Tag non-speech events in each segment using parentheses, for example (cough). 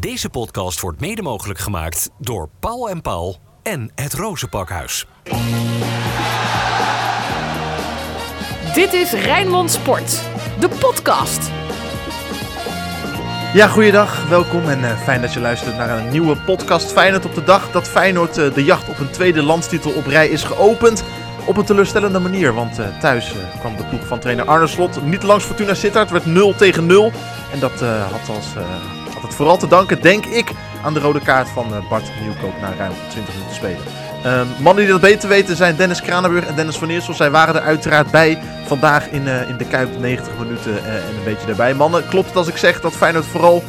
Deze podcast wordt mede mogelijk gemaakt door Paul en Paul en het Rozenpakhuis. Dit is Rijnmond Sport, de podcast. Ja, goeiedag, welkom en uh, fijn dat je luistert naar een nieuwe podcast Feyenoord op de dag dat Feyenoord uh, de jacht op een tweede landstitel op rij is geopend. Op een teleurstellende manier, want uh, thuis kwam de ploeg van trainer Arne Slot niet langs Fortuna Sittard. Het werd 0 tegen 0 en dat had, als, had het vooral te danken, denk ik, aan de rode kaart van Bart Nieuwkoop na ruim 20 minuten spelen. Um, mannen die dat beter weten zijn Dennis Kranenburg en Dennis van Eersel. Zij waren er uiteraard bij vandaag in, uh, in de Kuip 90 minuten uh, en een beetje daarbij. Mannen, klopt het als ik zeg dat Feyenoord vooral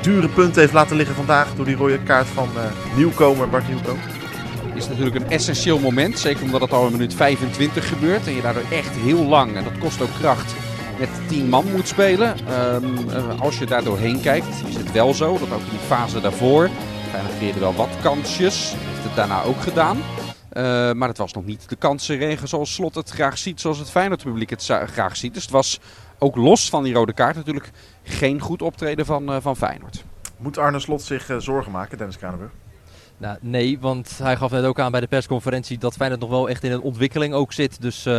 dure punten heeft laten liggen vandaag door die rode kaart van uh, nieuwkomer Bart Nieuwkoop? is natuurlijk een essentieel moment. Zeker omdat het al in minuut 25 gebeurt. En je daardoor echt heel lang, en dat kost ook kracht, met 10 man moet spelen. Um, als je daar doorheen kijkt, is het wel zo dat ook in die fase daarvoor. Feyenoord creëerde wel wat kansjes het daarna ook gedaan. Uh, maar het was nog niet de kansenregen zoals Slot het graag ziet, zoals het Feyenoord publiek het graag ziet. Dus het was ook los van die rode kaart natuurlijk geen goed optreden van, uh, van Feyenoord. Moet Arne Slot zich zorgen maken, Dennis Kranenburg? Nou, nee, want hij gaf net ook aan bij de persconferentie dat Feyenoord nog wel echt in een ontwikkeling ook zit. Dus uh,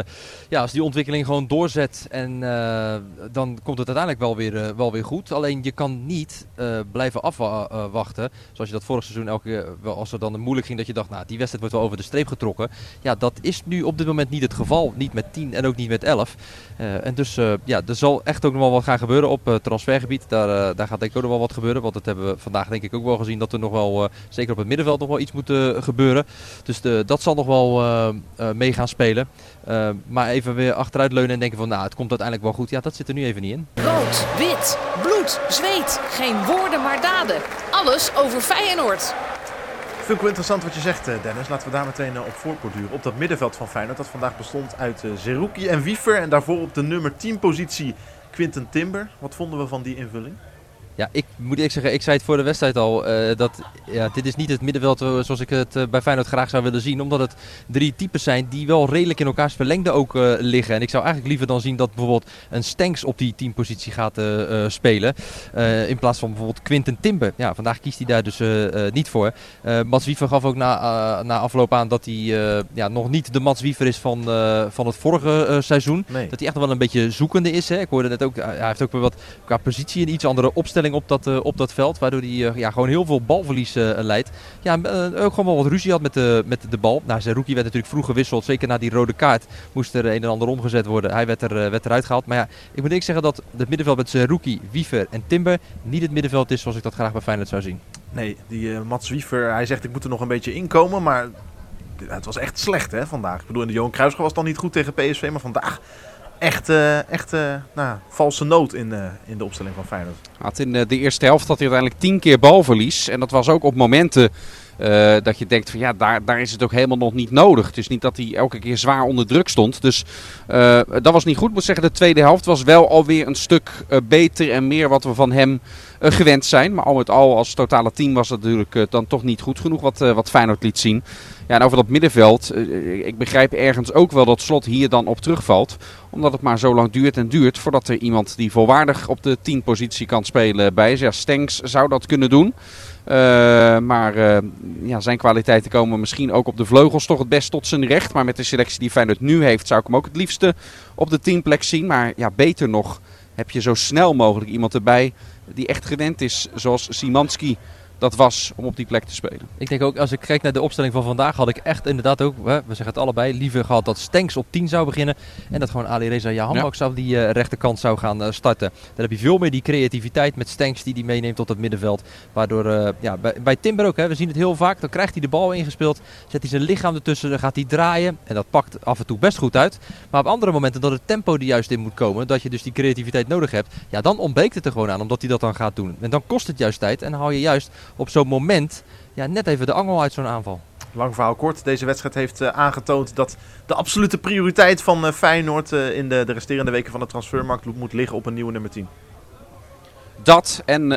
ja, als die ontwikkeling gewoon doorzet, en, uh, dan komt het uiteindelijk wel weer, uh, wel weer goed. Alleen je kan niet blijven afwachten, zoals je dat vorig seizoen elke keer, wel, als er dan moeilijk ging, dat je dacht, nou die wedstrijd wordt wel over de streep getrokken. Ja, dat is nu op dit moment niet het geval. Niet met 10 en ook niet met 11. en dus ja, er zal echt ook nog wel wat gaan gebeuren op transfergebied. Daar, daar gaat denk ik ook nog wel wat gebeuren, want dat hebben we vandaag denk ik ook wel gezien dat er nog wel, zeker op het middenveld nog wel iets moet gebeuren. Dus de, dat zal nog wel uh, uh, mee gaan spelen. Uh, maar even weer achteruit leunen en denken van nou, het komt uiteindelijk wel goed. Ja, dat zit er nu even niet in. Rood, wit, bloed, zweet. Geen woorden maar daden. Alles over Feyenoord. Ik vind het wel interessant wat je zegt, Dennis. Laten we daar meteen op voorborduren. Op dat middenveld van Feyenoord, dat vandaag bestond uit Zerouki en Wiefer. En daarvoor op de nummer 10 positie Quinten Timber. Wat vonden we van die invulling? Ja, ik moet eerlijk zeggen, ik zei het voor de wedstrijd al, uh, dat ja, dit is niet het middenveld zoals ik het uh, bij Feyenoord graag zou willen zien. Omdat het drie types zijn die wel redelijk in elkaars verlengde ook uh, liggen. En ik zou eigenlijk liever dan zien dat bijvoorbeeld een Stenks op die teampositie gaat spelen. in plaats van bijvoorbeeld Quinten Timber. Ja, vandaag kiest hij daar dus niet voor. Mats Wiever gaf ook na, na afloop aan dat hij ja, nog niet de Mats Wiever is van, van het vorige seizoen. Nee. Dat hij echt nog wel een beetje zoekende is. Hè. Ik hoorde net ook, hij heeft ook weer wat qua positie een iets andere opstelling op dat, uh, op dat veld. Waardoor hij uh, ja, gewoon heel veel balverlies uh, leidt. Ja, ook gewoon wel wat ruzie had met de, met de bal. Nou, zijn rookie werd natuurlijk vroeg gewisseld. Zeker na die rode kaart moest er een en ander omgezet worden. Hij werd, er, werd eruit gehaald. Maar ja, ik moet ik zeggen dat het middenveld met zijn rookie, Wiever en Timber niet het middenveld is zoals ik dat graag bij Feyenoord zou zien. Nee, die Mats Wiever, hij zegt ik moet er nog een beetje inkomen. Maar het was echt slecht hè, vandaag. Ik bedoel, in de Johan Cruijff was dan niet goed tegen PSV. Maar vandaag echt, uh, echt uh, nou, valse noot in, uh, in de opstelling van Feyenoord. Had in de eerste helft had hij uiteindelijk tien keer balverlies. En dat was ook op momenten dat je denkt van ja, daar, daar is het ook helemaal nog niet nodig. Het is niet dat hij elke keer zwaar onder druk stond. Dus dat was niet goed. Ik moet zeggen, de tweede helft was wel alweer een stuk beter en meer wat we van hem gewend zijn. Maar al met al als totale team was het natuurlijk dan toch niet goed genoeg wat, wat Feyenoord liet zien. Ja, en over dat middenveld, ik begrijp ergens ook wel dat Slot hier dan op terugvalt. Omdat het maar zo lang duurt en duurt voordat er iemand die volwaardig op de 10 positie kan spelen bij is. Ja, Stenks zou dat kunnen doen. Uh, maar uh, ja, zijn kwaliteiten komen misschien ook op de vleugels toch het best tot zijn recht. Maar met de selectie die Feyenoord nu heeft zou ik hem ook het liefste op de teamplek zien. Maar ja, beter nog heb je zo snel mogelijk iemand erbij die echt gewend is zoals Simanski dat was om op die plek te spelen. Ik denk ook, als ik kijk naar de opstelling van vandaag, had ik echt inderdaad ook, we zeggen het allebei, liever gehad dat Stenks op 10 zou beginnen. En dat gewoon Ali Reza Jahan ja. ook zou die uh, rechterkant zou gaan uh, starten. Dan heb je veel meer die creativiteit met Stenks die die meeneemt tot het middenveld. Waardoor, uh, ja, bij, bij, Timber ook, hè, we zien het heel vaak, dan krijgt hij de bal ingespeeld, zet hij zijn lichaam ertussen, dan gaat hij draaien. En dat pakt af en toe best goed uit. Maar op andere momenten dat het tempo er juist in moet komen, dat je dus die creativiteit nodig hebt, ja, dan ontbreekt het er gewoon aan, omdat hij dat dan gaat doen. En dan kost het juist tijd en dan hou je juist op zo'n moment ja, net even de angel uit zo'n aanval. Lang verhaal kort. Deze wedstrijd heeft uh, aangetoond dat de absolute prioriteit van uh, Feyenoord uh, in de, de resterende weken van de transfermarkt moet liggen op een nieuwe nummer 10. Dat en,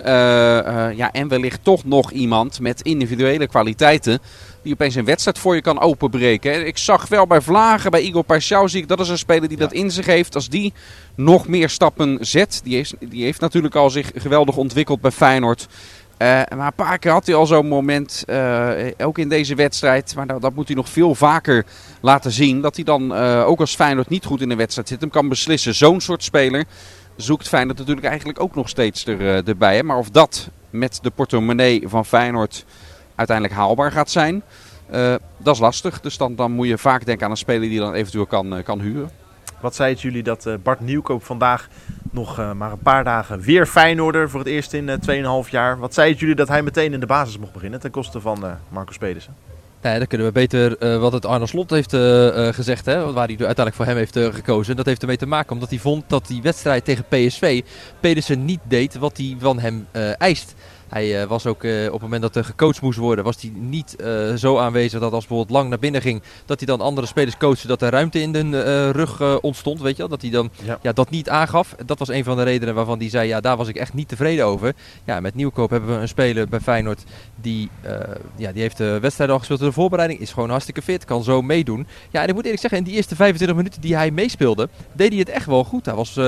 ja, en wellicht toch nog iemand met individuele kwaliteiten die opeens een wedstrijd voor je kan openbreken. Ik zag wel bij Vlagen, bij Igor Paschal, zie ik dat is een speler die ja. dat in zich heeft. Als die nog meer stappen zet, die heeft, die heeft natuurlijk al zich geweldig ontwikkeld bij Feyenoord Eh, maar een paar keer had hij al zo'n moment, eh, ook in deze wedstrijd. Maar dat, dat, moet hij nog veel vaker laten zien. Dat hij dan, uh, ook als Feyenoord niet goed in de wedstrijd zit, hem kan beslissen. Zo'n soort speler zoekt Feyenoord natuurlijk eigenlijk ook nog steeds er, erbij. Maar of dat met de portemonnee van Feyenoord uiteindelijk haalbaar gaat zijn, dat is lastig. Dus dan, dan moet je vaak denken aan een speler die dan eventueel kan, kan huren. Wat zei het jullie dat Bart Nieuwkoop vandaag nog uh, maar een paar dagen weer Feyenoorder voor het eerst in uh, 2,5 jaar. Wat zei het jullie dat hij meteen in de basis mocht beginnen ten koste van Marcus Pedersen? Nee, dan kunnen we beter uh, wat het Arno Slot heeft gezegd, hè, waar hij uiteindelijk voor hem heeft gekozen. Dat heeft ermee te maken omdat hij vond dat die wedstrijd tegen PSV Pedersen niet deed wat hij van hem eist. Hij uh, was ook uh, op het moment dat er gecoacht moest worden, was hij niet uh, zo aanwezig dat als bijvoorbeeld lang naar binnen ging, dat hij dan andere spelers coachte, dat er ruimte in de rug ontstond, weet je wel. Dat hij dan ja. ja. dat niet aangaf. Dat was een van de redenen waarvan hij zei, ja daar was ik echt niet tevreden over. Ja, met Nieuwkoop hebben we een speler bij Feyenoord die, ja, die heeft de wedstrijd al gespeeld in de voorbereiding, is gewoon hartstikke fit, kan zo meedoen. Ja, en ik moet eerlijk zeggen, in die eerste 25 minuten die hij meespeelde, deed hij het echt wel goed. Hij was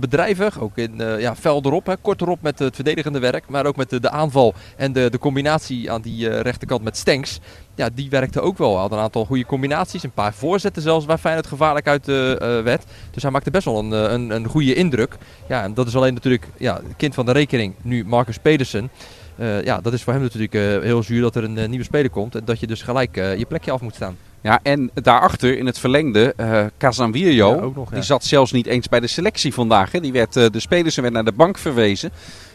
bedrijvig, ook in ja, fel erop, hè, kort erop met het verdedigende werk, maar ook met de, de aanval en de, de combinatie aan die uh, rechterkant met Stenks. Ja, die werkte ook wel. Hij had een aantal goede combinaties. Een paar voorzetten zelfs waar Feyenoord gevaarlijk uit uh, werd. Dus hij maakte best wel een, een, een goede indruk. Ja, en dat is alleen natuurlijk ja, kind van de rekening. Nu Marcus Pedersen. Uh, ja, dat is voor hem natuurlijk uh, heel zuur dat er een uh, nieuwe speler komt. En dat je dus gelijk je plekje af moet staan. Ja, en daarachter in het verlengde, uh, Casanvirio, ja, ja. die zat zelfs niet eens bij de selectie vandaag. Hè. Die werd, de spelers werd naar de bank verwezen.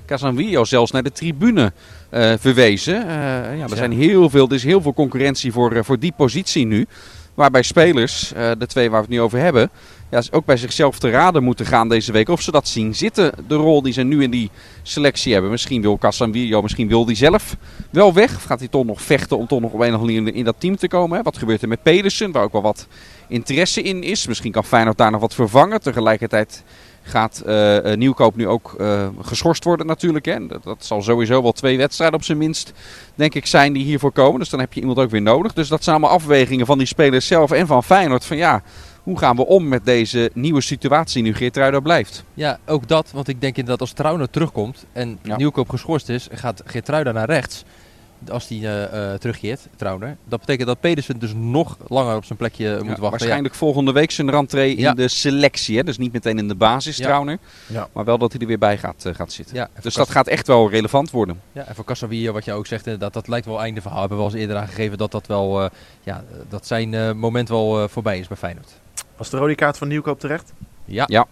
Casanvillo zelfs naar de tribune uh, verwezen. Uh, ja, er, zijn heel veel, er is heel veel concurrentie voor, uh, voor die positie nu. Waarbij spelers, de twee waar we het nu over hebben, ja, ook bij zichzelf te raden moeten gaan deze week. Of ze dat zien zitten, de rol die ze nu in die selectie hebben. Misschien wil Casanvillo, misschien wil hij zelf wel weg. Of gaat hij toch nog vechten om toch nog op een of andere manier in dat team te komen. Hè? Wat gebeurt er met Pedersen, waar ook wel wat interesse in is. Misschien kan Feyenoord daar nog wat vervangen. Tegelijkertijd gaat uh, Nieuwkoop nu ook uh, geschorst worden natuurlijk. Hè. Dat, dat, zal sowieso wel twee wedstrijden op zijn minst, denk ik, zijn die hiervoor komen. Dus dan heb je iemand ook weer nodig. Dus dat zijn allemaal afwegingen van die spelers zelf en van Feyenoord. Van ja, hoe gaan we om met deze nieuwe situatie nu Geertruida blijft? Ja, ook dat. Want ik denk inderdaad als Trouwner terugkomt en ja. Nieuwkoop geschorst is, gaat Geertruida naar rechts als die uh, uh, terugkeert. Dat betekent dat Pedersen dus nog langer op zijn plekje ja, moet wachten. Waarschijnlijk ja. volgende week zijn rentree in de selectie. Hè? Dus niet meteen in de basis, Trauner. Maar wel dat hij er weer bij gaat, uh, gaat zitten. dus dat gaat echt wel relevant worden. Ja, en voor Casavillo, wat je ook zegt, inderdaad, dat lijkt wel einde verhaal. Hebben we al eens eerder aangegeven dat, dat, wel, ja, dat zijn moment wel voorbij is bij Feyenoord. Was de rode kaart van Nieuwkoop terecht? Ja. ja.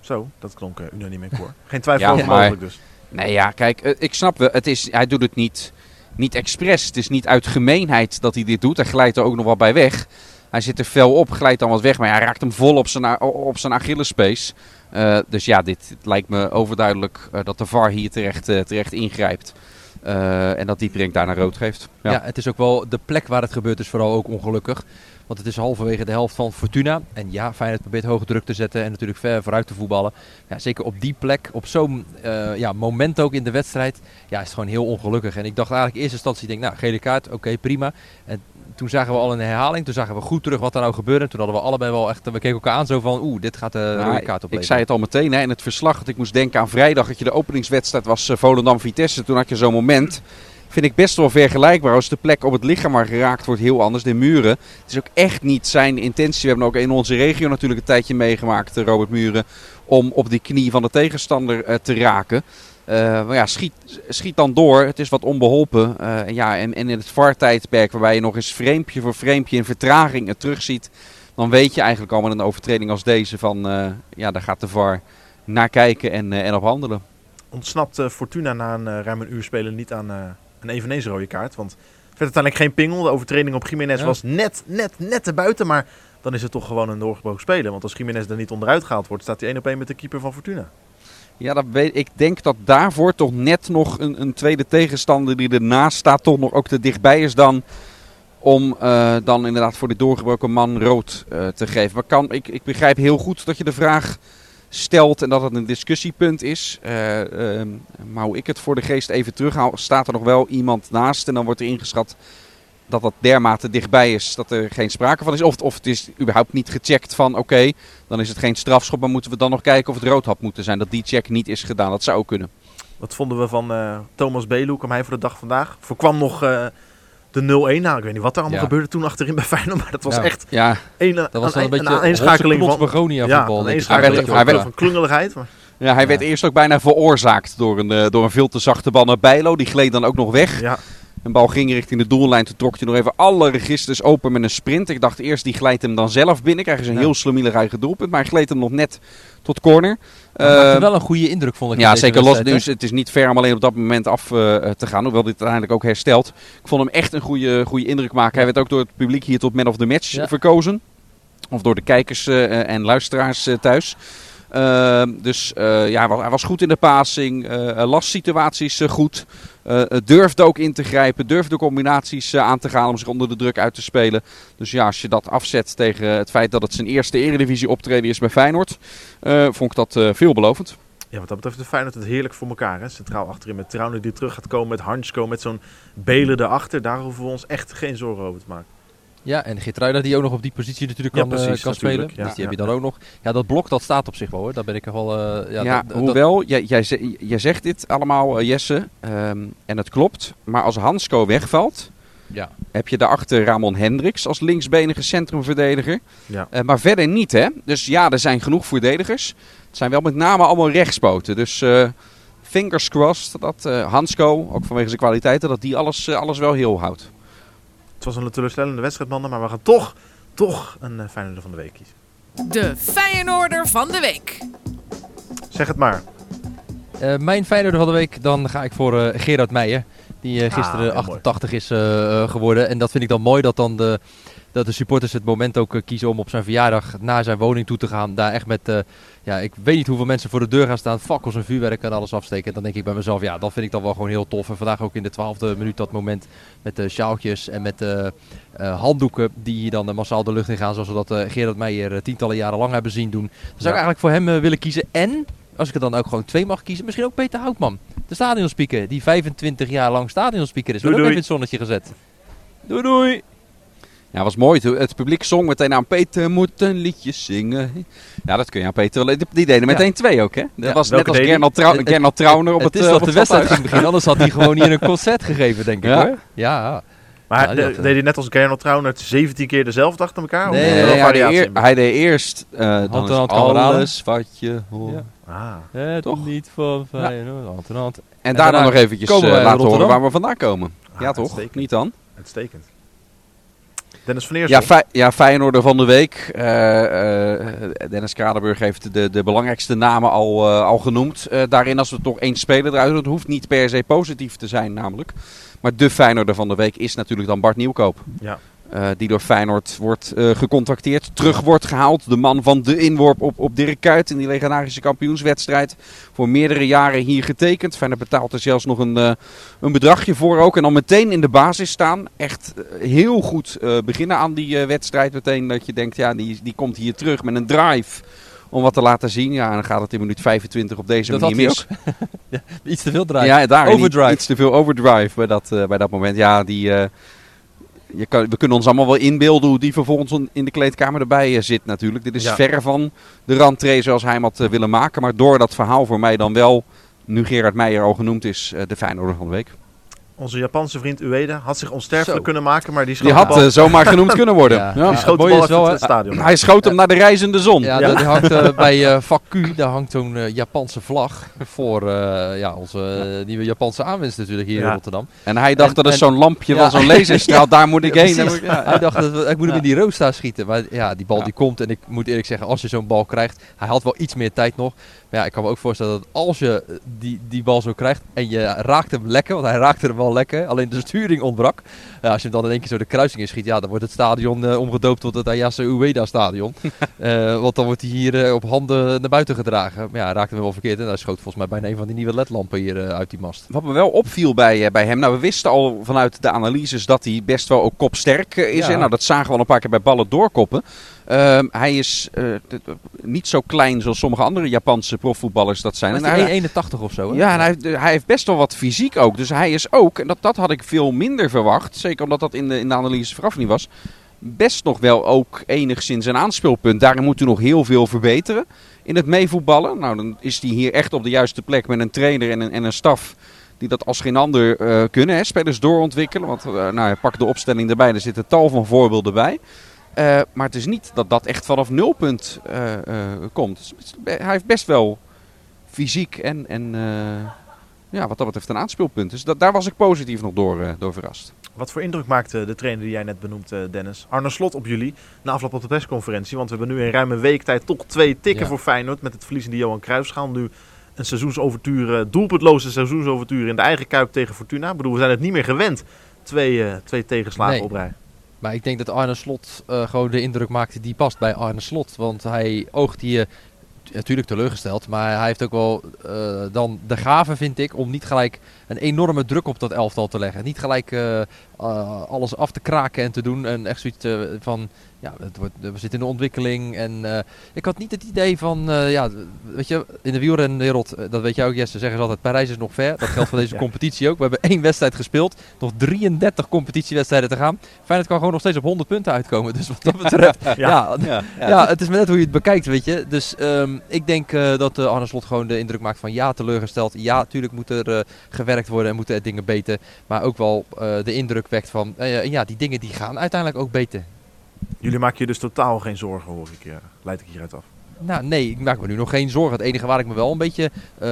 Zo, dat klonk unaniem in koor. Geen twijfel over mogelijk dus. Nee, ja, kijk, ik snap wel. Het is, hij doet het niet niet expres. Het is niet uit gemeenheid dat hij dit doet. Hij glijdt er ook nog wel bij weg. Hij zit er fel op, glijdt dan wat weg. Maar hij raakt hem vol op zijn, op zijn. Uh, dus ja, dit lijkt me overduidelijk uh, dat de VAR hier terecht, uh, terecht ingrijpt. en dat Dietrink daar naar rood geeft. Ja. het is ook wel de plek waar het gebeurt is vooral ook ongelukkig. Want het is halverwege de helft van Fortuna. En ja, Feyenoord probeert hoge druk te zetten en natuurlijk ver vooruit te voetballen. Ja, zeker op die plek, op zo'n uh, ja, moment ook in de wedstrijd, ja, is het gewoon heel ongelukkig. En ik dacht eigenlijk in eerste instantie, denk, nou, gele kaart, oké, okay, prima. En toen zagen we al een herhaling, toen zagen we goed terug wat er nou gebeurde. En toen hadden we allebei wel echt, we keken elkaar aan zo van, oeh, dit gaat de nou, rode kaart opleveren. Ik zei het al meteen hè, in het verslag, dat ik moest denken aan vrijdag, dat je de openingswedstrijd was uh, Volendam-Vitesse. Toen had je zo'n moment vind ik best wel vergelijkbaar. Als de plek op het lichaam maar geraakt wordt, heel anders. De muren. Het is ook echt niet zijn intentie. We hebben ook in onze regio natuurlijk een tijdje meegemaakt, Robert Muren. Om op die knie van de tegenstander uh, te raken. Uh, maar ja, schiet, schiet dan door. Het is wat onbeholpen. Ja, en, en in het VAR-tijdperk, waarbij je nog eens vreempje voor vreempje in vertraging het terugziet. Dan weet je eigenlijk al met een overtreding als deze van, ja, daar gaat de VAR naar kijken en, en op handelen. Ontsnapt Fortuna na een ruim een uur spelen niet aan een eveneens rode kaart. Want het werd uiteindelijk geen pingel. De overtreding op Jiménez ja. was net, net, net te buiten. Maar dan is het toch gewoon een doorgebroken speler. Want als Jiménez er niet onderuit gehaald wordt, staat hij één op één met de keeper van Fortuna. Ja, dat weet, ik denk dat daarvoor toch net nog een, een tweede tegenstander die ernaast staat, toch nog ook te dichtbij is dan om uh, dan inderdaad voor de doorgebroken man rood uh, te geven. Maar kan, ik, ik begrijp heel goed dat je de vraag stelt en dat het een discussiepunt is. Uh, maar hoe ik het voor de geest even terughaal, staat er nog wel iemand naast en dan wordt er ingeschat dat dat dermate dichtbij is dat er geen sprake van is. Of, of het is überhaupt niet gecheckt van oké, dan is het geen strafschop, maar moeten we dan nog kijken of het rood had moeten zijn. Dat die check niet is gedaan, dat zou kunnen. Wat vonden we van eh, Thomas Belu? Kwam hij voor de dag vandaag? Voorkwam nog eh, de 0-1. Nou, ik weet niet wat er allemaal Ja. gebeurde toen achterin bij Feyenoord. Maar dat was Ja. echt Ja, een, Dat was een, wel een beetje aaneenschakeling van... Begonia Ja, voetbal. een Hij werd- van, hij werd- van klungeligheid. Maar, ja hij werd eerst ook bijna veroorzaakt door een, eh, door een veel te zachte bal naar Bijlo. Die gleed dan ook nog weg. ja, Een bal ging richting de doellijn. Toen trok hij nog even alle registers open met een sprint. Ik dacht eerst, die glijdt hem dan zelf binnen. Krijgen ze een Ja. heel slemielig eigen doelpunt. Maar hij gleed hem nog net tot corner. Hij maakte Eh, wel een goede indruk, vond ik. ja, zeker los. Dus het is niet ver om alleen op dat moment af eh, te gaan. Hoewel dit uiteindelijk ook herstelt. Ik vond hem echt een goede, goede indruk maken. Hij werd ook door het publiek hier tot man of the match Ja. verkozen. Of door de kijkers eh, en luisteraars thuis. Dus ja, hij was, hij was goed in de passing. las situaties goed. Eh, durfde ook in te grijpen. Durfde combinaties eh, aan te gaan om zich onder de druk uit te spelen. Dus ja, als je dat afzet tegen het feit dat het zijn eerste eredivisie optreden is bij Feyenoord. eh, vond ik dat veelbelovend. ja, wat dat betreft de Feyenoord het heerlijk voor elkaar. Hè? Centraal achterin met Trauner die terug gaat komen. Met Hansko, met zo'n Belen erachter. Daar hoeven we ons echt geen zorgen over te maken. Ja, en Geertruida die ook nog op die positie natuurlijk Ja, kan, eh, precies, kan natuurlijk, spelen. ja, dus die ja, heb je dan ook nog. Ja, dat blok dat staat op zich wel hoor. Daar ben ik er wel... eh, ja, Ja, dat- dat- hoewel, jij, jij, ze- jij zegt dit allemaal, eh, Jesse, ehm, en het klopt. Maar als Hansko wegvalt, Ja. heb je daarachter Ramon Hendricks als linksbenige centrumverdediger. Ja. Eh, maar verder niet, hè? Dus ja, er zijn genoeg verdedigers. Het zijn wel met name allemaal rechtspoten. Dus eh, fingers crossed dat eh, Hansko, ook vanwege zijn kwaliteiten, dat die alles, alles wel heel houdt. Het was een teleurstellende wedstrijd, mannen. Maar we gaan toch, toch een uh, Feyenoorder van de week kiezen. De Feyenoorder van de week. Zeg het maar. Eh, mijn Feyenoorder van de week, dan ga ik voor eh, Gerard Meijer. Die eh, Ah, gisteren heel mooi. 88 is geworden. En dat vind ik dan mooi dat dan de, dat de supporters het moment ook eh, kiezen om op zijn verjaardag naar zijn woning toe te gaan. Daar echt met, eh, ja, ik weet niet hoeveel mensen voor de deur gaan staan. Fakkels en vuurwerk en alles afsteken. En dan denk ik bij mezelf, ja, dat vind ik dan wel gewoon heel tof. En vandaag ook in de twaalfde minuut dat moment met de sjaaltjes en met de eh, handdoeken die hier dan eh, massaal de lucht in gaan. Zoals we dat eh, Gerard Meijer eh, tientallen jaren lang hebben zien doen. Dan zou ik eigenlijk voor hem eh, willen kiezen. En, als ik er dan ook gewoon twee mag kiezen, misschien ook Peter Houtman. De stadionspeaker, die 25 jaar lang stadionspeaker is. Doei, ook doei. even in het zonnetje gezet. Doei doei! Ja, was mooi. Het- Het publiek zong meteen aan Peter moet een liedje zingen. Ja, dat kun je aan Peter wel. Die- Die deden meteen twee ook, hè? Dat Ja, was net als Gernot, Trau Het- Gernot Trauner op het, het is eh, dat op de het wedstrijd ging beginnen, anders had hij gewoon hier een (laughs) concert gegeven, denk ik Ja. hoor. Ja, Maar Ja, de- eh, deed hij net als Gernot Trauner 17 keer dezelfde achter elkaar? Nee, Nee, wel hij, deed variatie eer- in? hij deed eerst uh, dan hand alles wat je hoort. Ja. Ah. het Toch? niet van Feyenoord, hand in hand. En daarna daarna nog eventjes laten horen waar we vandaan komen. Ah, ja, toch? uitstekend. Niet dan? Uitstekend. Dennis van Eersel. Ja, Fey- ja, Feyenoorder van de week. Eh, eh, Dennis Kradenburg heeft de, de belangrijkste namen al, eh, al genoemd. Daarin als we toch één speler eruit doen. Het hoeft niet per se positief te zijn namelijk. Maar de Feyenoorder van de week is natuurlijk dan Bart Nieuwkoop. Ja. Eh, die door Feyenoord wordt eh, gecontacteerd. Terug wordt gehaald. De man van de inworp op, op Dirk Kuyt in die legendarische kampioenswedstrijd. Voor meerdere jaren hier getekend. Feyenoord betaalt er zelfs nog een, eh, een bedragje voor ook. En dan meteen in de basis staan. Echt heel goed beginnen aan die wedstrijd. Meteen dat je denkt, ja, die, die komt hier terug met een drive. Om wat te laten zien. Ja, en dan gaat het in minuut 25 op deze Dat manier mis. (laughs) Iets te veel draaien. Ja, daar Overdrive. Iets te veel overdrive bij dat, bij dat moment. Ja, die, je kan, we kunnen ons allemaal wel inbeelden hoe die vervolgens in de kleedkamer erbij eh, zit natuurlijk. Dit is Ja. verre van de rentree zoals hij hem had eh, willen maken. Maar door dat verhaal voor mij dan wel, nu Gerard Meijer al genoemd is, eh, de Feyenoorder van de week. Onze Japanse vriend Ueda had zich onsterfelijk Zo. kunnen maken, maar die schoot Die de had bal, eh, zomaar (laughs) genoemd kunnen worden. Ja. Ja. die schoot de mooie bal is even wel, het stadion. Hij schoot hem naar de reizende zon. Ja, Ja. dat- die hangt eh, (laughs) bij eh vak Q, daar hangt zo'n eh, Japanse vlag voor eh, ja, onze eh, nieuwe Japanse aanwinst natuurlijk hier Ja. in Rotterdam. En hij dacht En- dat en- zo'n lampje Ja. van zo'n laserstraal, (laughs) daar moet ik Ja, heen. Ja. Hij dacht, dat we- ik moet hem in die roosta schieten. Maar ja, die bal Ja. die komt. En ik moet eerlijk zeggen, als je zo'n bal krijgt, hij had wel iets meer tijd nog. Maar ja, ik kan me ook voorstellen dat als je die, die bal zo krijgt en je raakt hem lekker, want hij raakte hem wel lekker, alleen de sturing ontbrak. Ja, als je hem dan in één keer zo de kruising in schiet, ja, dan wordt het stadion eh, omgedoopt tot het Ayase Ueda stadion. (laughs) Eh, want dan wordt hij hier eh, op handen naar buiten gedragen. Maar ja, raakte hem wel verkeerd en hij schoot volgens mij bijna een van die nieuwe ledlampen hier uit die mast. Wat me wel opviel bij, bij hem, nou we wisten al vanuit de analyses dat hij best wel ook kopsterk is. Ja. hè. Nou, dat zagen we al een paar keer bij ballen doorkoppen. Ehm, hij is eh, niet zo klein zoals sommige andere Japanse profvoetballers dat zijn. Hij, is 1,81 of zo. Hè? ja, en hij, heeft- hij heeft best wel wat fysiek ook. Dus hij is ook, en dat, dat had ik veel minder verwacht, zeker omdat dat in de, in de analyse vooraf niet was, best nog wel ook enigszins een aanspeelpunt. Daarin moet hij nog heel veel verbeteren. in het meevoetballen. Nou, dan is hij hier echt op de juiste plek met een trainer en een, en een staf die dat als geen ander eh, kunnen. Hè. Spelers doorontwikkelen. Want uh, nou, pak de opstelling erbij, er zitten tal van voorbeelden bij. Uh, maar het is niet dat dat echt vanaf nulpunt komt. Dus hij heeft best wel fysiek en, en ja, wat dat betreft een aanspeelpunt. Dus dat, daar was ik positief nog door, door verrast. Wat voor indruk maakte de trainer die jij net benoemt, Dennis? Arne Slot op jullie, na afloop op de persconferentie. Want we hebben nu in ruim een week tijd toch twee tikken ja. voor Feyenoord. Met het verliezen die Johan Cruijffschaal. Nu een seizoensovertuur, doelpuntloze seizoensovertuur in de eigen kuip tegen Fortuna. Ik bedoel, we zijn het niet meer gewend. Twee, twee tegenslagen nee. op rij. Maar ik denk dat Arne Slot uh, gewoon de indruk maakte die past bij Arne Slot. Want hij oogt hier natuurlijk teleurgesteld. Maar hij heeft ook wel uh, dan de gave, vind ik, om niet gelijk een enorme druk op dat elftal te leggen. Niet gelijk uh, alles af te kraken en te doen. En echt zoiets van, ja, het wordt, we zitten in de ontwikkeling. En ik had niet het idee van, ja, weet je, in de wielrenwereld, dat weet jij ook Jesse, zeggen ze altijd, Parijs is nog ver. Dat geldt voor (laughs) deze ja. competitie ook. We hebben één wedstrijd gespeeld, nog 33 competitiewedstrijden te gaan. Feyenoord kan gewoon nog steeds op 100 punten uitkomen. Dus wat dat (laughs) betreft, ja, ja, ja, (laughs) ja, het is maar net hoe je het bekijkt, weet je. Dus um, ik denk dat Arne Slot gewoon de indruk maakt van ja, teleurgesteld. Ja, natuurlijk moet er gewerkt worden en moeten er dingen beter. Maar ook wel de indruk wekt van ja, die dingen die gaan uiteindelijk ook beter. Jullie maken je dus totaal geen zorgen, hoor ik. leid ik hieruit af. Nou, nee, ik maak me nu nog geen zorgen. Het enige waar ik me wel een beetje. Uh,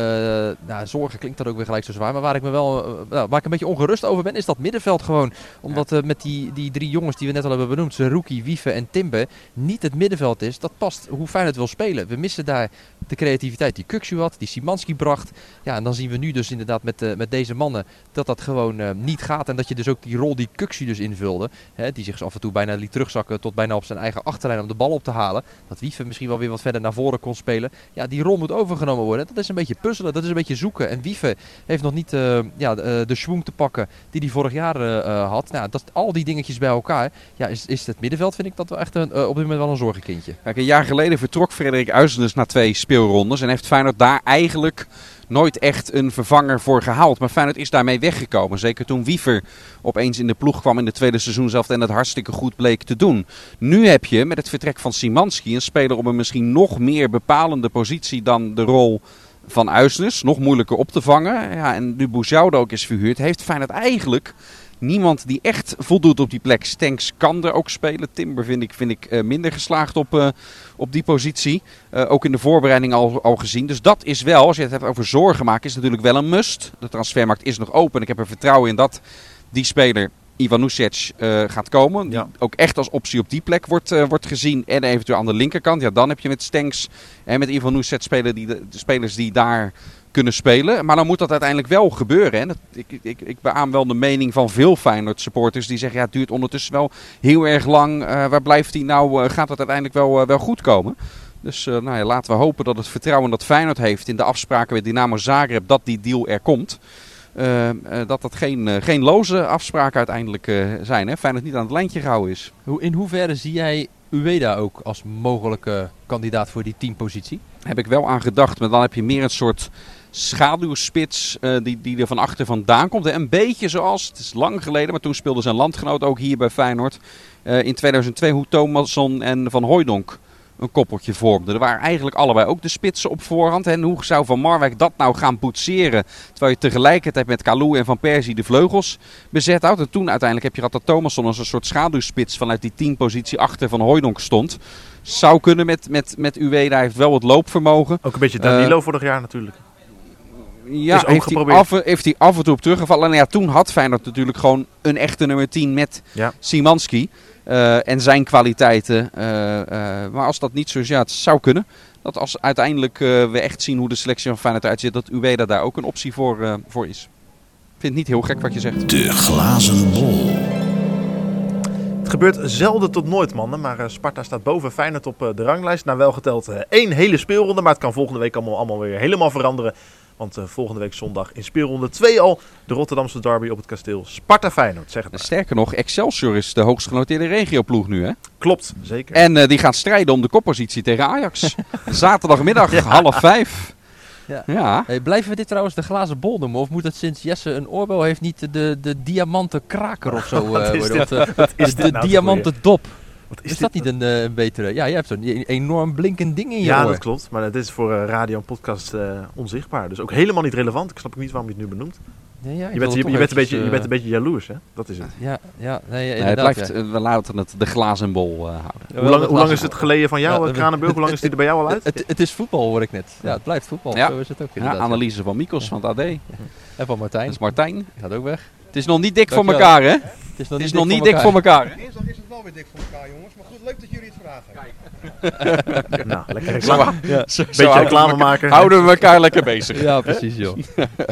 nou, zorgen klinkt dat ook weer gelijk zo zwaar. Maar waar ik me wel. Uh, waar ik een beetje ongerust over ben, is dat middenveld gewoon. Omdat uh, met die, die drie jongens die we net al hebben benoemd, Zerouki, Wiefe en Timbe, niet het middenveld is. Dat past hoe fijn het wil spelen. We missen daar de creativiteit die Kukshu had, die Simanski bracht. Ja, en dan zien we nu dus inderdaad met, met deze mannen dat dat gewoon niet gaat. En dat je dus ook die rol die Kukshu dus invulde, hè, die zich af en toe bijna liet terugzakken tot bijna op zijn eigen achterlijn om de bal op te halen. Dat Wiefe misschien wel weer wat verder naar voren kon spelen. Ja, die rol moet overgenomen worden. Dat is een beetje puzzelen, dat is een beetje zoeken. En Wiefe heeft nog niet uh, ja, de, de schwung te pakken die hij vorig jaar uh, had. Nou, dat, al die dingetjes bij elkaar, ja, is, is het middenveld vind ik dat wel echt een, op dit moment wel een zorgenkindje. Kijk, een jaar geleden vertrok Frederik Uizenus na twee speelrondes en heeft Feyenoord daar eigenlijk nooit echt een vervanger voor gehaald. Maar Feyenoord is daarmee weggekomen. Zeker toen Wiever opeens in de ploeg kwam in de tweede seizoen zelf en het hartstikke goed bleek te doen. Nu heb je met het vertrek van Simanski een speler op een misschien nog meer bepalende positie dan de rol van Uisnes. Nog moeilijker op te vangen. Ja, en nu Boujoude ook is verhuurd. Heeft Feyenoord eigenlijk niemand die echt voldoet op die plek. Stenks kan er ook spelen. Timber vind ik, vind ik uh, minder geslaagd op, uh, op die positie. Uh, ook in de voorbereiding al, al gezien. Dus dat is wel, als je het hebt over zorgen maken, is natuurlijk wel een must. De transfermarkt is nog open. Ik heb er vertrouwen in dat die speler Ivanusic uh, gaat komen. Ja. Ook echt als optie op die plek wordt, uh, wordt gezien. En eventueel aan de linkerkant. Ja, dan heb je met Stenks en met Ivanusic spelen die, de, de spelers die daar kunnen spelen. Maar dan moet dat uiteindelijk wel gebeuren. Hè. Dat, ik, ik, ik beaam wel de mening van veel Feyenoord supporters. Die zeggen, ja, het duurt ondertussen wel heel erg lang. Uh, waar blijft hij nou? Uh, gaat het uiteindelijk wel, uh, wel goed komen? Dus nou ja, laten we hopen dat het vertrouwen dat Feyenoord heeft in de afspraken met Dynamo Zagreb, dat die deal er komt. Uh, uh, dat dat geen, uh, geen loze afspraken uiteindelijk zijn. Hè? Feyenoord niet aan het lijntje gehouden is. In hoeverre zie jij Ueda ook als mogelijke kandidaat voor die teampositie? Heb ik wel aan gedacht, maar dan heb je meer een soort schaduwspits uh, die, die er van achter vandaan komt. Een beetje zoals, het is lang geleden, maar toen speelde zijn landgenoot ook hier bij Feyenoord. Uh, in 2002 hoe Thomasson en Van Hooijdonk een koppeltje vormden. Er waren eigenlijk allebei ook de spitsen op voorhand. En hoe zou Van Marwijk dat nou gaan poetseren? Terwijl je tegelijkertijd met Kalou en Van Persie de vleugels bezet houdt. En toen uiteindelijk heb je gehad dat Thomasson als een soort schaduwspits vanuit die teampositie achter Van Hooijdonk stond. Zou kunnen met, met, met Ueda, heeft wel het loopvermogen. Ook een beetje Danilo uh, vorig jaar natuurlijk. Ja, heeft hij, af, heeft hij af en toe op teruggevallen. En ja, toen had Feyenoord natuurlijk gewoon een echte nummer 10 met ja. Simanski. Uh, en zijn kwaliteiten. Uh, uh, maar als dat niet zo is, ja, het zou kunnen. Dat als uiteindelijk we echt zien hoe de selectie van Feyenoord uitziet, dat Ueda daar ook een optie voor, voor is. Ik vind het niet heel gek wat je zegt. De glazen bol. Het gebeurt zelden tot nooit, mannen. Maar Sparta staat boven Feyenoord op de ranglijst. Nou, wel geteld één hele speelronde. Maar het kan volgende week allemaal, allemaal weer helemaal veranderen. Want uh, volgende week zondag in speelronde 2 al de Rotterdamse derby op het kasteel Sparta Feyenoord. Zeg het maar. Sterker nog, Excelsior is de hoogst genoteerde regioploeg nu hè? Klopt, zeker. En uh, die gaan strijden om de koppositie tegen Ajax. (laughs) Zaterdagmiddag ja. half vijf. Ja. ja. Hey, blijven we dit trouwens de glazen bol noemen? Of moet het sinds Jesse een oorbel heeft niet de, de diamanten kraker of zo uh, worden? Of de, de, de nou diamanten dop? Wat Is, dit? dat niet een, eh, een betere... Ja, jij hebt zo'n enorm blinkend ding in je Ja, oor. dat klopt. Maar het is voor eh, radio en podcast eh, onzichtbaar. Dus ook helemaal niet relevant. Ik snap ook niet waarom je het nu benoemt. Nee, ja, ik Je bent, je, je, een beetje, eventjes, je bent een beetje jaloers, hè? Dat is het. Ja, ja, nee, Nee, het inderdaad. blijft, ja. we laten het de glazen bol eh, houden. Ja, hoe, lang, hoe lang is het geleden van jou, Kranenburg? Hoe lang (laughs) is die er bij jou al uit? Het, het is voetbal, hoor ik net. Ja, het blijft voetbal. Ja. Zo is het ook Ja, analyse van Mikos van het AD. (laughs) En van Martijn. Dat is Martijn. Gaat ook weg. Het is nog niet dik voor elkaar, hè? Het is nog Het is nog niet dik voor elkaar. Dinsdag is het wel weer dik voor elkaar, jongens. Maar goed, leuk dat jullie het vragen. (laughs) Nou, lekker reclame. Ja. Zo Beetje reclame maken. Houden we elkaar lekker bezig. Ja, precies joh.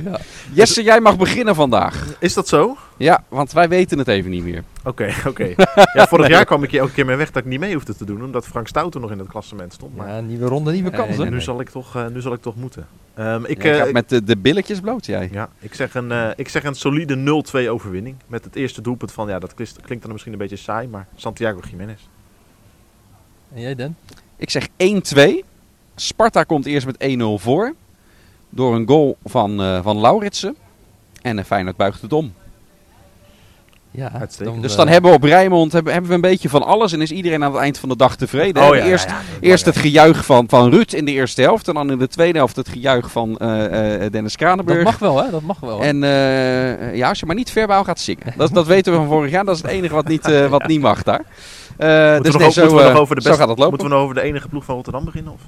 (laughs) Jesse, jij mag beginnen vandaag. Is dat zo? Ja, want wij weten het even niet meer. Oké, (laughs) oké. (laughs) Ja, vorig jaar kwam ik hier elke keer mee weg dat ik niet mee hoefde te doen. Omdat Frank Stouten nog in het klassement stond. Maar Ja, nieuwe ronde, nieuwe Nee, kansen. nu, zal ik toch, eh, nu zal ik toch moeten. Ehm, ik, Jij eh, met de, de billetjes bloot, jij. Ja, ik zeg een, eh, ik zeg een solide 0-2 overwinning. Met het eerste doelpunt van, ja, dat klinkt, klinkt dan misschien een beetje saai, maar Santiago Jiménez. En jij Dan? Ik zeg 1-2. Sparta komt eerst met 1-0 voor. Door een goal van, eh van Lauritsen. En Feyenoord buigt het om. Ja, Uitstekend. Dus eh, dan hebben we op Rijnmond hebben, hebben we een beetje van alles. En is iedereen aan het eind van de dag tevreden. Oh eerst eerst het gejuich van, van Ruud in de eerste helft. En dan in de tweede helft het gejuich van eh, eh, Dennis Dat Kranenburg. mag wel, hè? Dat mag wel. hè? En eh, ja, als je maar niet verbaal gaat zingen. Dat, dat weten we van vorig jaar. Dat is het enige wat niet, eh, wat niet mag daar. Eh, Moeten, dus we nee, nog, zo, moeten we nog eh, over de zo beste, gaat het lopen. moeten we nog over de enige ploeg van Rotterdam beginnen? Of?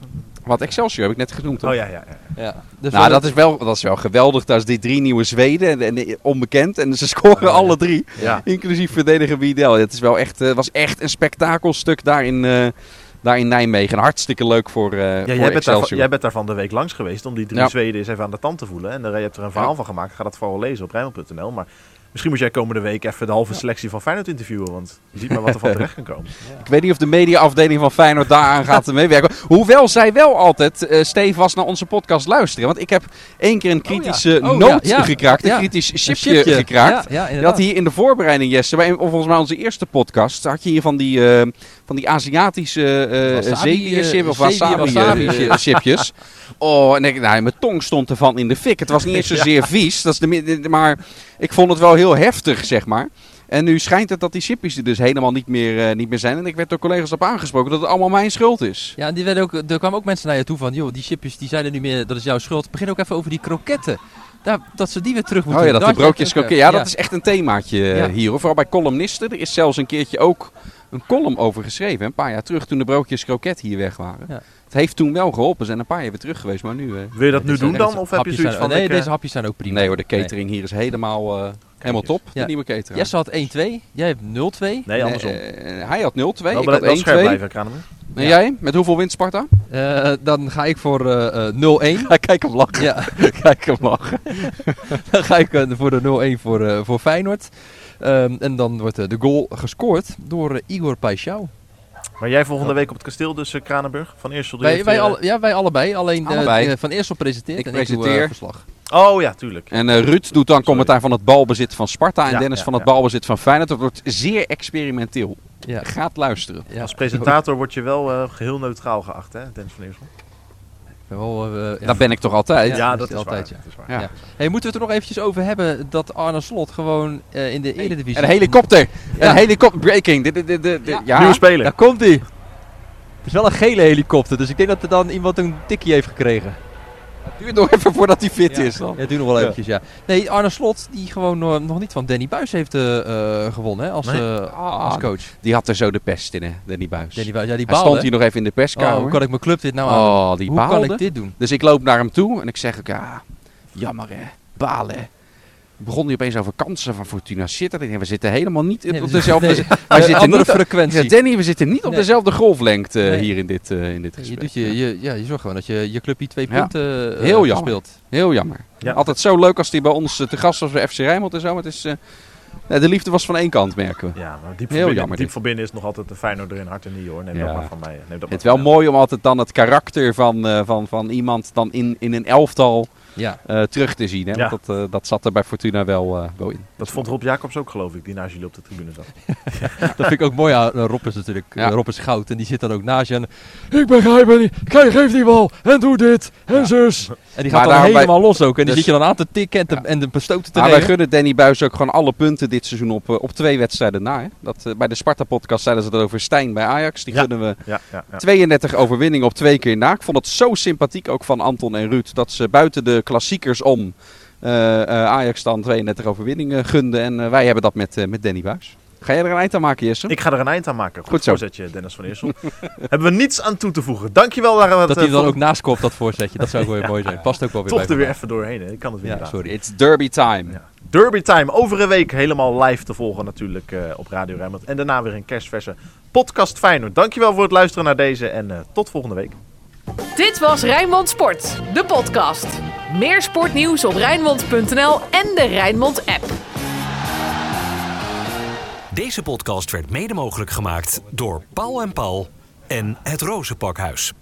Wat Excelsior heb ik net genoemd. toch? Oh ja, ja, ja. ja. Dus Nou, dat is, wel, dat is wel geweldig. Dat is die drie nieuwe Zweden. En, en, eh, onbekend. En ze scoren Oh, ja. alle drie. ja. Inclusief verdediger Wiedel. Het is wel echt, eh, was echt een spektakelstuk daar in, eh, daar in Nijmegen. Hartstikke leuk voor, eh Ja, voor jij, bent daar, jij bent daar van de week langs geweest om die drie Ja. Zweden eens even aan de tand te voelen. En er, je hebt er een verhaal Ja. van gemaakt. Ga dat vooral lezen op Rijnmond.nl. Maar misschien moet jij komende week even de halve selectie van Feyenoord interviewen. Want je ziet maar wat er van (laughs) terecht kan komen. Ik weet niet of de mediaafdeling van Feyenoord daaraan (laughs) gaat meewerken. Hoewel zij wel altijd eh stevast naar onze podcast luisteren. Want ik heb één keer een kritische Oh, ja. noot ja, ja. gekraakt. Een Ja. kritisch Een chipje, gekraakt. Ja, ja, Je inderdaad. had hier in de voorbereiding, Jesse, bij, of volgens mij onze eerste podcast, had je hier van die, eh, van die Aziatische eh chip eh, of wasabi, wasabi chip. chipjes. Oh, en ik, nou, mijn tong stond ervan in de fik. Het was niet eens (laughs) zozeer vies, dat is de- maar ik vond het wel heel heftig, zeg maar. En nu schijnt het dat die chipjes er dus helemaal niet meer, eh, niet meer zijn. En ik werd door collega's op aangesproken dat het allemaal mijn schuld is. Ja, en die werden ook, er kwamen ook mensen naar je toe van, joh, die chipjes die zijn er niet meer, dat is jouw schuld. Begin ook even over die kroketten. Daar, dat ze die weer terug moeten Oh ja, dat die broodjes. Ja, dat is echt een themaatje eh, Ja. hier. Hoor. Vooral bij columnisten. Er is zelfs een keertje ook een column over geschreven. Een paar jaar terug toen de broodjes kroket hier weg waren. Ja. Het heeft toen wel geholpen. We zijn een paar jaar weer terug geweest. Maar nu... eh, Wil je dat nu doen dan? Of heb je zoiets zijn- van... Nee, ik, deze hapjes zijn ook prima. nee hoor, de catering hier is helemaal, eh, helemaal top. Ja. De nieuwe catering. Jesse had 1-2, jij hebt 0-2. Nee, andersom. Eh, hij had 0-2. wel, ik had 1-2. wel scherp blijven, Kranemer. En Ja. jij? Met hoeveel wint Sparta? Eh, dan ga ik voor eh, eh, 0-1. (laughs) Kijk hem lachen. ja, (laughs) Kijk hem lachen. (laughs) dan ga ik voor de 0-1 voor, eh, voor Feyenoord. Ehm, en dan wordt de goal gescoord door Igor Paixão. Maar jij volgende week op het kasteel dus, eh, Kranenburg? Van Eersel die Wij, wij, alle, ja, wij allebei. Alleen Allebei. Van Eersel presenteert Ik en ik doe presenteer. eh, verslag. Oh ja, tuurlijk. En eh, Ruud doet dan commentaar van het balbezit van Sparta. En Ja, Dennis ja, van het ja. balbezit van Feyenoord. Dat wordt zeer experimenteel. Ja. Gaat luisteren. Ja. Als presentator word je wel eh, geheel neutraal geacht, hè, Dennis van Eersel? Wel, eh, ja. Dat ben ik toch altijd? Ja, Ja, dat dat is altijd, waar. ja. Dat is waar. Ja. Ja. Hey, moeten we het er nog eventjes over hebben dat Arne Slot gewoon eh, in de Eredivisie... Een helikopter. Ja. Een helikopter. Breaking. Dit, dit- Ja. ja. Nieuwe speler. Daar komt hij. Het is wel een gele helikopter, dus ik denk dat er dan iemand een tikkie heeft gekregen. Het duurt nog even voordat hij fit Ja. is dan. Ja, het duurt nog wel eventjes, ja. Nee, Arne Slot, die gewoon eh, nog niet van Danny Buis heeft eh, eh, gewonnen hè, als, Nee. eh, Ah, als coach. Die had er zo de pest in, hè, Danny Buis. Danny Buis, ja, die hij baalde. stond hier nog even in de Oh, perskamer. hoe kan ik mijn club dit nou aan? Oh, die hoe kan ik dit doen? Dus ik loop naar hem toe en ik zeg ook, ja, jammer hè, balen. Begon hij opeens over kansen van Fortuna Sittard. Ik denk, we zitten helemaal niet Nee, op we dezelfde... zitten- wij Een zitten andere niet op- frequentie. Danny, we zitten niet op Nee. dezelfde golflengte Nee. hier in dit, eh, in dit Je, gesprek. doet je, je, ja, je zorgt gewoon dat je je clubje twee Ja. punten eh, Heel jammer. speelt. Heel jammer. Ja. Altijd zo leuk als hij bij ons eh, te gast was bij FC Rijnmond en zo. Maar het is, eh, de liefde was van één kant, merken we. Ja, maar diep, Heel jammer diep binnen is nog altijd een Feyenoord in hart en niet hoor. Neem Ja. dat maar van mij. Neem dat Het is wel mooi om altijd dan het karakter van, eh, van, van iemand dan in, in een elftal Ja. eh, terug te zien. Hè? Ja. Want dat, eh, dat zat er bij Fortuna wel, eh, wel in. Dat vond Rob Jacobs ook, geloof ik, die naast jullie op de tribune zat. (laughs) Dat vind ik ook mooi aan Rob is natuurlijk. Ja. Rob is goud en die zit dan ook naast je. En, ik begrijp het niet. Kijk, geef die bal. En doe dit. En zus. (laughs) En die Maar gaat dan daarbij- helemaal los ook. En die Dus- zit je dan aan te tikken en, te, en de bestoten te Maar wij gunnen Danny Buis ook gewoon alle punten dit seizoen op, eh, op twee wedstrijden na. Hè? Dat, eh, bij de Sparta-podcast zeiden ze dat over Stijn bij Ajax. Die Ja. gunnen we Ja, ja, ja. 32 overwinningen op twee keer na. Ik vond het zo sympathiek ook van Anton en Ruud dat ze buiten de klassiekers om eh, eh, Ajax dan 32 overwinningen gunden. En wij hebben dat met, met Danny Buis. Ga jij er een eind aan maken, Jesse? Ik ga er een eind aan maken. Goed, Goed zo. voorzetje, Dennis van Eersel. (laughs) Hebben we niets aan toe te voegen. Dankjewel. Daar, Dat hij hem dan ook naast koopt, dat voorzetje. Dat zou ook wel mooi zijn. Past ook wel weer toch bij er weer even doorheen. Hè. Ik kan het weer Ja, sorry. It's derby time. Ja. Derby Time, over een week helemaal live te volgen natuurlijk eh, op Radio Rijnmond. En daarna weer een kerstverse podcast Feyenoord. Dankjewel voor het luisteren naar deze en eh, tot volgende week. Dit was Rijnmond Sport, de podcast. Meer sportnieuws op Rijnmond.nl en de Rijnmond app. Deze podcast werd mede mogelijk gemaakt door Paul en Paul en het Rozenpakhuis.